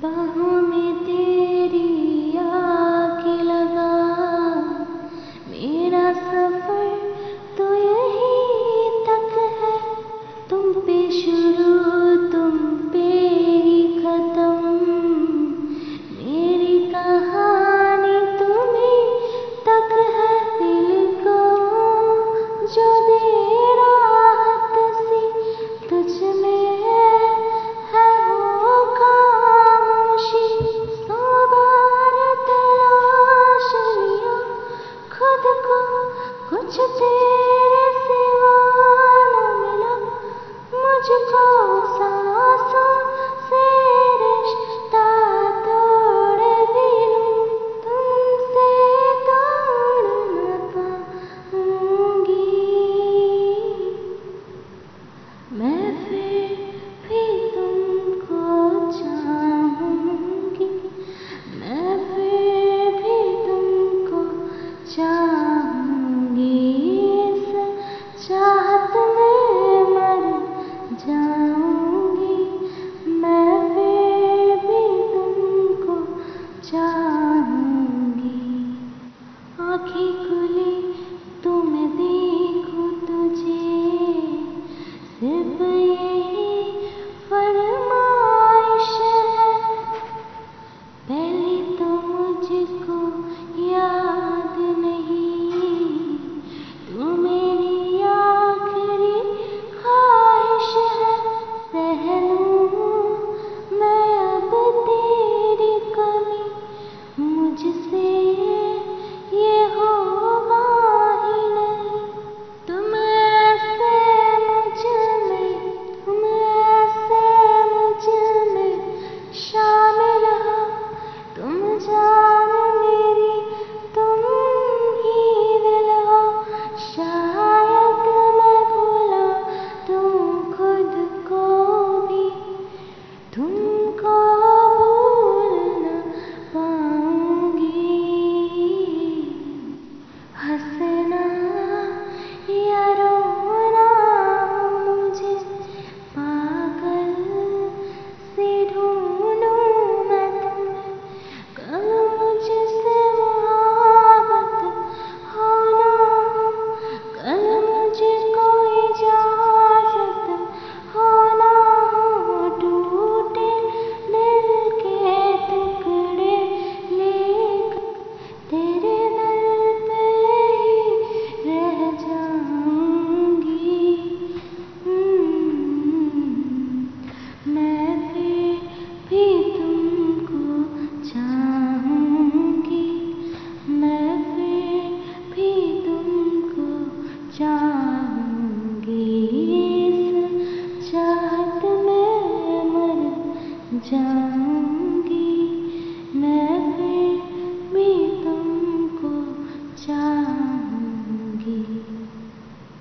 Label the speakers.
Speaker 1: 吧 तुमको